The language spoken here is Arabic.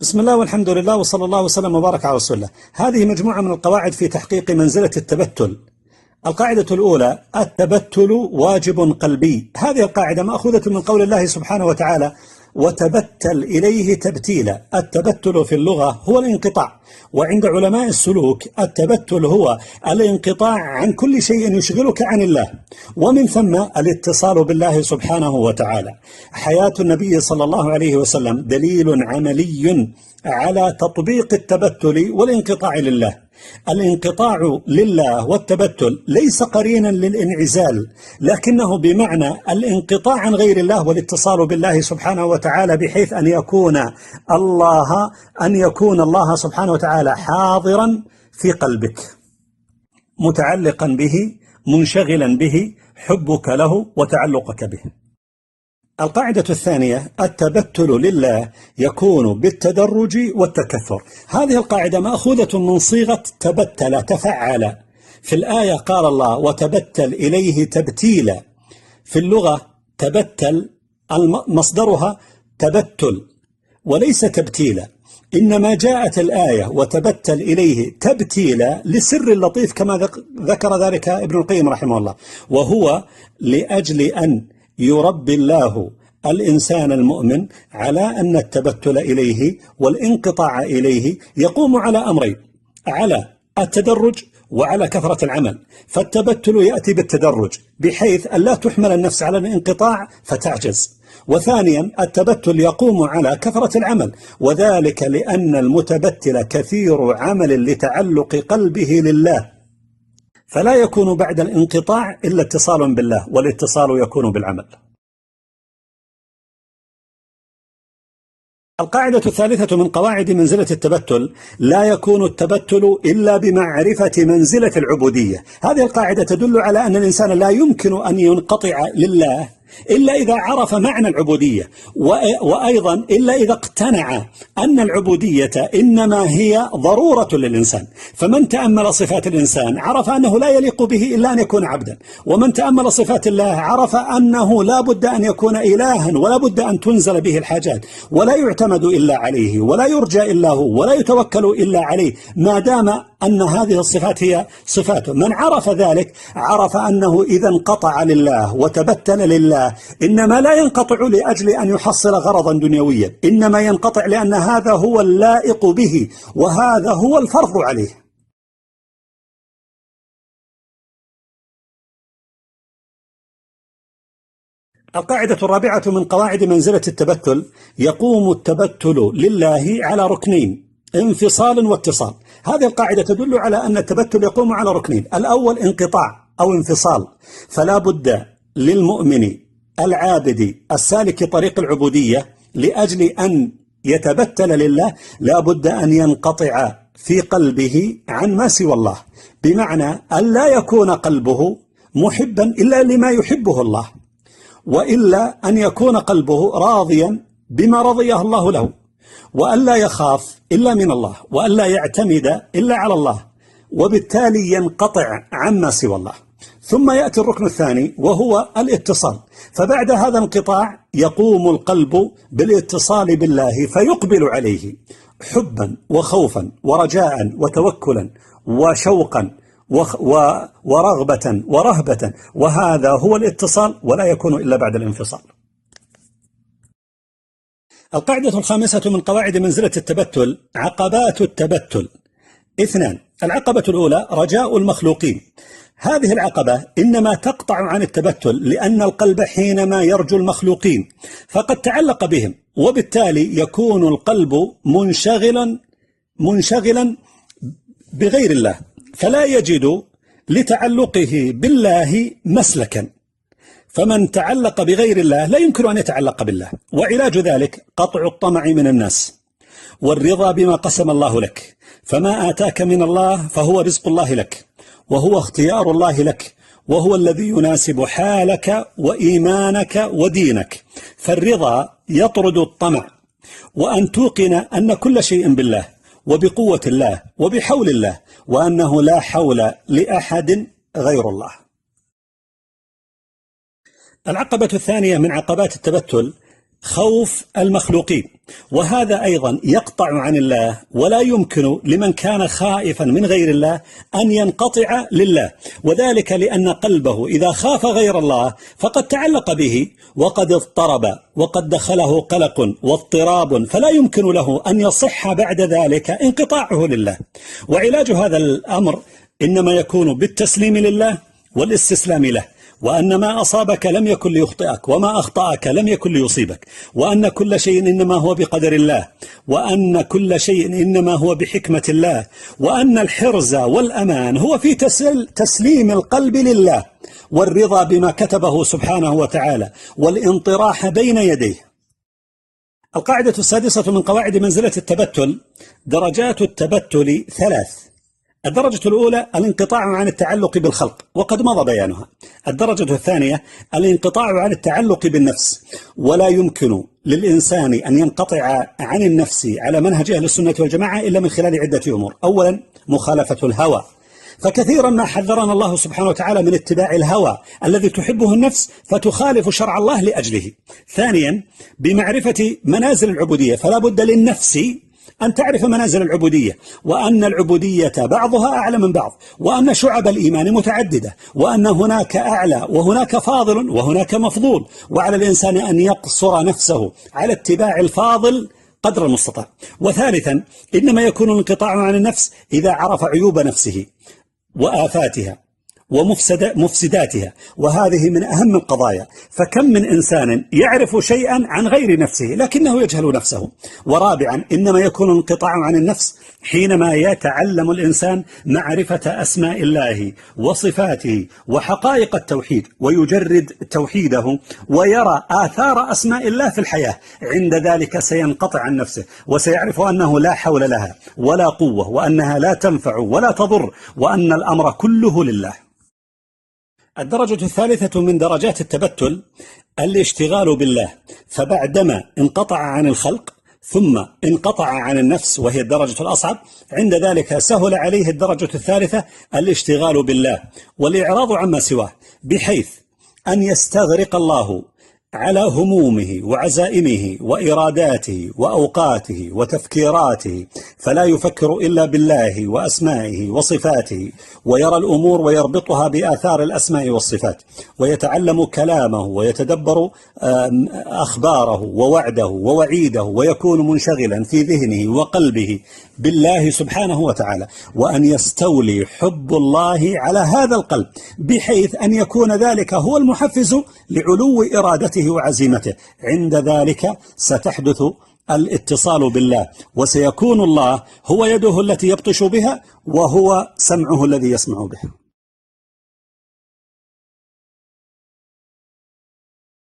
بسم الله والحمد لله وصلى الله وسلم وبارك على رسول الله. هذه مجموعة من القواعد في تحقيق منزلة التبتل. القاعدة الأولى التبتل واجب قلبي. هذه القاعدة مأخوذة من قول الله سبحانه وتعالى وتبتل إليه تبتيلا. التبتل في اللغة هو الانقطاع. وعند علماء السلوك التبتل هو الانقطاع عن كل شيء يشغلك عن الله. ومن ثم الاتصال بالله سبحانه وتعالى. حياة النبي صلى الله عليه وسلم دليل عملي على تطبيق التبتل والانقطاع لله. الانقطاع لله والتبتل ليس قرينا للانعزال لكنه بمعنى الانقطاع عن غير الله والاتصال بالله سبحانه وتعالى بحيث أن يكون الله أن يكون الله سبحانه وتعالى حاضرا في قلبك متعلقا به منشغلا به حبك له وتعلقك به. القاعدة الثانية التبتل لله يكون بالتدرج والتكثر. هذه القاعدة مأخوذة من صيغة تبتل تفعل. في الآية قال الله وتبتل إليه تبتيلا. في اللغة تبتل مصدرها تبتل وليس تبتيلا. إنما جاءت الآية وتبتل إليه تبتيلا لسر لطيف كما ذكر ذلك ابن القيم رحمه الله. وهو لأجل أن يربي الله الإنسان المؤمن على أن التبتل إليه والانقطاع إليه يقوم على أمرين على التدرج وعلى كثرة العمل. فالتبتل يأتي بالتدرج بحيث أن لا تحمل النفس على الانقطاع فتعجز. وثانيا التبتل يقوم على كثرة العمل وذلك لأن المتبتل كثير عمل لتعلق قلبه لله. فلا يكون بعد الانقطاع إلا اتصال بالله والاتصال يكون بالعمل. القاعدة الثالثة من قواعد منزلة التبتل لا يكون التبتل إلا بمعرفة منزلة العبودية. هذه القاعدة تدل على أن الإنسان لا يمكن أن ينقطع لله إلا إذا عرف معنى العبودية. وأيضا إلا إذا اقتنع أن العبودية إنما هي ضرورة للإنسان. فمن تأمل صفات الإنسان عرف أنه لا يليق به إلا أن يكون عبدا. ومن تأمل صفات الله عرف أنه لا بد أن يكون إلها ولا بد أن تنزل به الحاجات. ولا يعتمد إلا عليه ولا يرجى إلا هو ولا يتوكل إلا عليه. ما دام أن هذه الصفات هي صفاته من عرف ذلك عرف أنه إذا انقطع لله وتبتل لله إنما لا ينقطع لأجل أن يحصل غرضا دنيويا. إنما ينقطع لأن هذا هو اللائق به وهذا هو الفرض عليه. القاعدة الرابعة من قواعد منزلة التبتل يقوم التبتل لله على ركنين. انفصال واتصال. هذه القاعدة تدل على أن التبتل يقوم على ركنين. الأول انقطاع أو انفصال. فلا بد للمؤمن العابد السالك طريق العبودية لأجل أن يتبتل لله لا بد أن ينقطع في قلبه عن ما سوى الله. بمعنى أن لا يكون قلبه محبا إلا لما يحبه الله وإلا أن يكون قلبه راضيا بما رضيه الله له. وألا يخاف إلا من الله وألا يعتمد إلا على الله وبالتالي ينقطع عما سوى الله. ثم يأتي الركن الثاني وهو الاتصال. فبعد هذا الانقطاع يقوم القلب بالاتصال بالله فيقبل عليه حبا وخوفا ورجاء وتوكلا وشوقا ورغبة ورهبة. وهذا هو الاتصال ولا يكون إلا بعد الانفصال. القاعدة الخامسة من قواعد منزلة التبتل عقبات التبتل. اثنان العقبة الأولى رجاء المخلوقين. هذه العقبة إنما تقطع عن التبتل لأن القلب حينما يرجو المخلوقين فقد تعلق بهم وبالتالي يكون القلب منشغلا منشغلا بغير الله فلا يجد لتعلقه بالله مسلكا. فمن تعلق بغير الله لا يمكن أن يتعلق بالله وعلاج ذلك قطع الطمع من الناس والرضا بما قسم الله لك فما آتاك من الله فهو رزق الله لك وهو اختيار الله لك وهو الذي يناسب حالك وإيمانك ودينك فالرضا يطرد الطمع وأن توقن أن كل شيء بالله وبقوة الله وبحول الله وأنه لا حول لأحد غير الله. العقبة الثانية من عقبات التبتل خوف المخلوقين. وهذا أيضا يقطع عن الله ولا يمكن لمن كان خائفا من غير الله أن ينقطع لله. وذلك لأن قلبه إذا خاف غير الله فقد تعلق به وقد اضطرب وقد دخله قلق واضطراب فلا يمكن له أن يصح بعد ذلك انقطاعه لله. وعلاج هذا الأمر إنما يكون بالتسليم لله والاستسلام له وأن ما أصابك لم يكن ليخطئك وما أخطأك لم يكن ليصيبك وأن كل شيء إنما هو بقدر الله وأن كل شيء إنما هو بحكمة الله وأن الحرز والأمان هو في تسليم القلب لله والرضا بما كتبه سبحانه وتعالى والانطراح بين يديه. القاعدة السادسة من قواعد منزلة التبتل درجات التبتل ثلاث. الدرجة الأولى الانقطاع عن التعلق بالخلق وقد مضى بيانها. الدرجة الثانية الانقطاع عن التعلق بالنفس. ولا يمكن للإنسان أن ينقطع عن النفس على منهج أهل السنة والجماعة إلا من خلال عدة أمور. أولا مخالفة الهوى. فكثيرا ما حذرنا الله سبحانه وتعالى من اتباع الهوى الذي تحبه النفس فتخالف شرع الله لأجله. ثانيا بمعرفة منازل العبودية فلا بد للنفس أن تعرف منازل العبودية وأن العبودية بعضها أعلى من بعض وأن شعب الإيمان متعددة وأن هناك أعلى وهناك فاضل وهناك مفضول وعلى الإنسان أن يقصر نفسه على اتباع الفاضل قدر المستطاع. وثالثا إنما يكون الانقطاع عن النفس إذا عرف عيوب نفسه وآفاتها. ومفسد مفسداتها. وهذه من أهم القضايا. فكم من إنسان يعرف شيئا عن غير نفسه لكنه يجهل نفسه. ورابعا إنما يكون الانقطاع عن النفس حينما يتعلم الإنسان معرفة أسماء الله وصفاته وحقائق التوحيد ويجرد توحيده ويرى آثار أسماء الله في الحياة. عند ذلك سينقطع عن نفسه وسيعرف أنه لا حول لها ولا قوة وأنها لا تنفع ولا تضر وأن الأمر كله لله. الدرجة الثالثة من درجات التبتل الاشتغال بالله فبعدما انقطع عن الخلق ثم انقطع عن النفس وهي الدرجة الأصعب عند ذلك سهل عليه الدرجة الثالثة الاشتغال بالله والإعراض عما سواه بحيث أن يستغرق الله على همومه وعزائمه وإراداته وأوقاته وتفكيراته فلا يفكر إلا بالله وأسمائه وصفاته ويرى الأمور ويربطها بآثار الأسماء والصفات ويتعلم كلامه ويتدبر أخباره ووعده ووعيده ويكون منشغلا في ذهنه وقلبه بالله سبحانه وتعالى وأن يستولي حب الله على هذا القلب بحيث أن يكون ذلك هو المحفز لعلو إرادته وعزيمته عند ذلك ستحدث الاتصال بالله وسيكون الله هو يده التي يبطش بها وهو سمعه الذي يسمع به